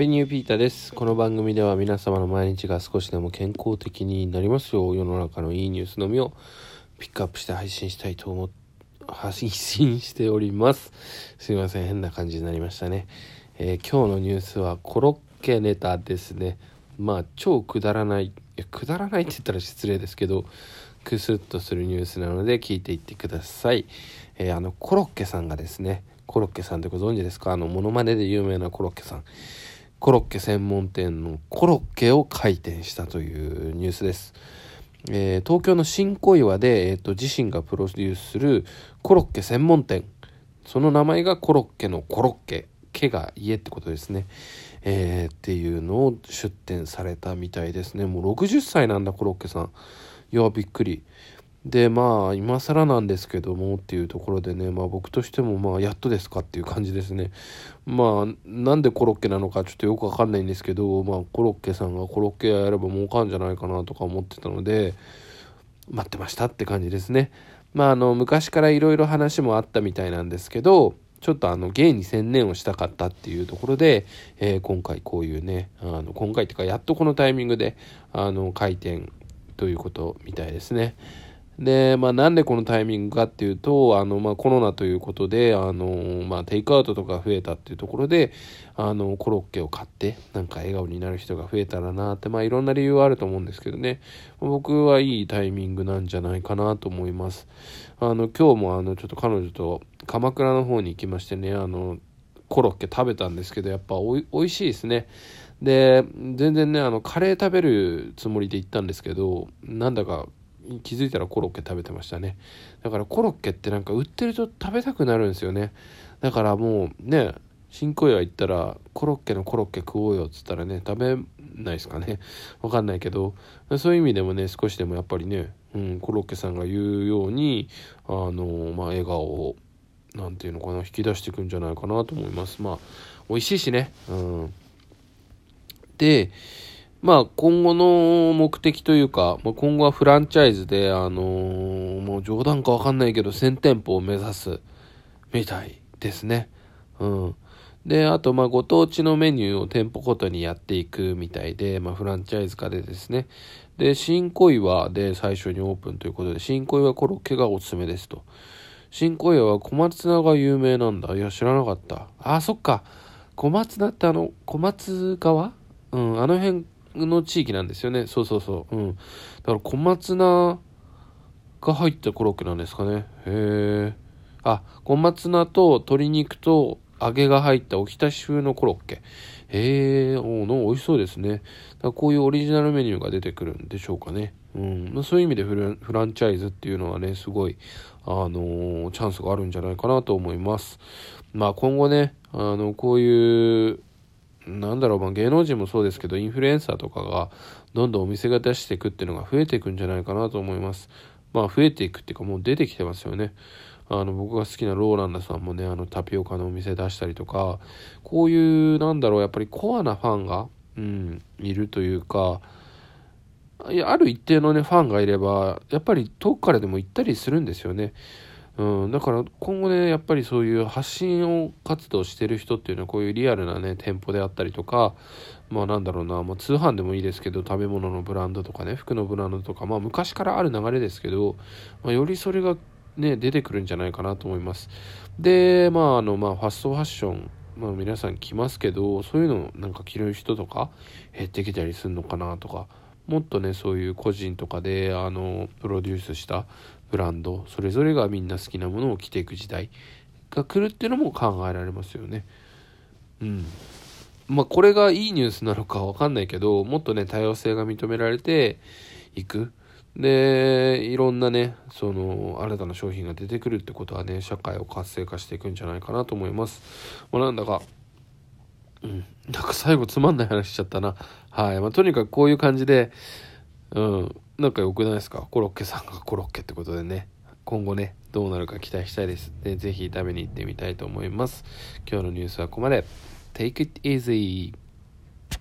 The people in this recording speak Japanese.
ペニューピータです。この番組では皆様の毎日が少しでも健康的になりますよう世の中のいいニュースのみをピックアップして配信したいと思っ 配信しております。すいません、変な感じになりましたね。えー今日のニュースはコロッケネタですね。まあ、超くだらない、いくだらないって言ったら失礼ですけど、クスッとするニュースなので聞いていってください。えーあの、コロッケさんがですね、コロッケさんってご存知ですか？あの、モノマネで有名なコロッケさん。コロッケ専門店のコロッケを開店したというニュースです。えー東京の新小岩で、えーと自身がプロデュースするコロッケ専門店。その名前がコロッケのコロッケ。家が家ってことですね、えーっていうのを出店されたみたいですね。もう60歳なんだコロッケさん。いやびっくり。でまあ今更なんですけどもっていうところでねまあ僕としてもまあやっとですかっていう感じですねまあなんでコロッケなのかちょっとよくわかんないんですけどまあコロッケさんがコロッケやれば儲かんじゃないかなとか思ってたので待ってましたって感じですねまああの昔からいろいろ話もあったみたいなんですけどちょっとあの芸に専念をしたかったっていうところで、えー今回こういうねあの今回っていうかやっとこのタイミングであの開店ということみたいですね。で、まあ、なんでこのタイミングかっていうと、あの、まあ、コロナということで、あの、まあ、テイクアウトとか増えたっていうところで、あの、コロッケを買って、なんか笑顔になる人が増えたらなって、まあ、いろんな理由はあると思うんですけどね、僕はいいタイミングなんじゃないかなと思います。あの、今日もあの、ちょっと彼女と鎌倉の方に行きましてね、あの、コロッケ食べたんですけど、やっぱおい美味しいですね。で、全然ね、あの、カレー食べるつもりで行ったんですけど、なんだか気づいたらコロッケ食べてましたね。だからコロッケってなんか売ってると食べたくなるんですよね。だからもうね、新小岩行ったらコロッケのコロッケ食おうよっつったらね、食べないですかね。わかんないけど、そういう意味でもね、少しでもやっぱりね、うん、コロッケさんが言うように、あの、まあ、笑顔を、なんていうのかな、引き出していくんじゃないかなと思います。まあ、美味しいしね。うん。で、まあ、今後の目的というか、まあ、今後はフランチャイズで、あのーもう冗談かわかんないけど、1000店舗を目指すみたいですね。うん。で、あと、まあ、ご当地のメニューを店舗ごとにやっていくみたいで、まあ、フランチャイズ化でですね。で、新小岩で最初にオープンということで、新小岩コロッケがおすすめですと。新小岩は小松菜が有名なんだ。いや、知らなかった。あ、そっか。小松菜ってあの、小松川？うん、あの辺の地域なんですよね。そうそうそう。うん。だから小松菜が入ったコロッケなんですかね。へえ。あ、小松菜と鶏肉と揚げが入ったおひたし風のコロッケ。へえ、おの美味しそうですね。だこういうオリジナルメニューが出てくるんでしょうかね。うん。まあ、そういう意味でフランフランチャイズっていうのはね、すごい、あのーチャンスがあるんじゃないかなと思います。まあ今後ね、あの、こういう、なんだろう、まあ、芸能人もそうですけど、インフルエンサーとかが、どんどんお店が出していくっていうのが増えていくんじゃないかなと思います。まあ、増えていくっていうか、もう出てきてますよね。あの、僕が好きなローランドさんもね、あの、タピオカのお店出したりとか、こういう、なんだろう、やっぱりコアなファンが、うん、いるというか、いやある一定のね、ファンがいれば、やっぱり遠くからでも行ったりするんですよね。うん、だから今後ねやっぱりそういう発信を活動してる人っていうのはこういうリアルなね店舗であったりとかまあなんだろうな、まあ、通販でもいいですけど食べ物のブランドとかね服のブランドとかまあ昔からある流れですけど、まあ、よりそれがね出てくるんじゃないかなと思います。でまああのまあファストファッションまあ皆さん着ますけどそういうのなんか着る人とか減ってきたりするのかなとかもっとねそういう個人とかであのプロデュースしたブランドそれぞれがみんな好きなものを着ていく時代が来るっていうのも考えられますよね。うん。まあこれがいいニュースなのかわかんないけどもっとね多様性が認められていく。でいろんなねその新たな商品が出てくるってことはね社会を活性化していくんじゃないかなと思います、まあ、なんだかうん、なんか最後つまんない話しちゃったな。はい。まあ、とにかくこういう感じで、うん、なんか良くないですか？コロッケさんがコロッケってことでね。今後ね、どうなるか期待したいです。で、ぜひ食べに行ってみたいと思います。今日のニュースはここまで。Take it easy!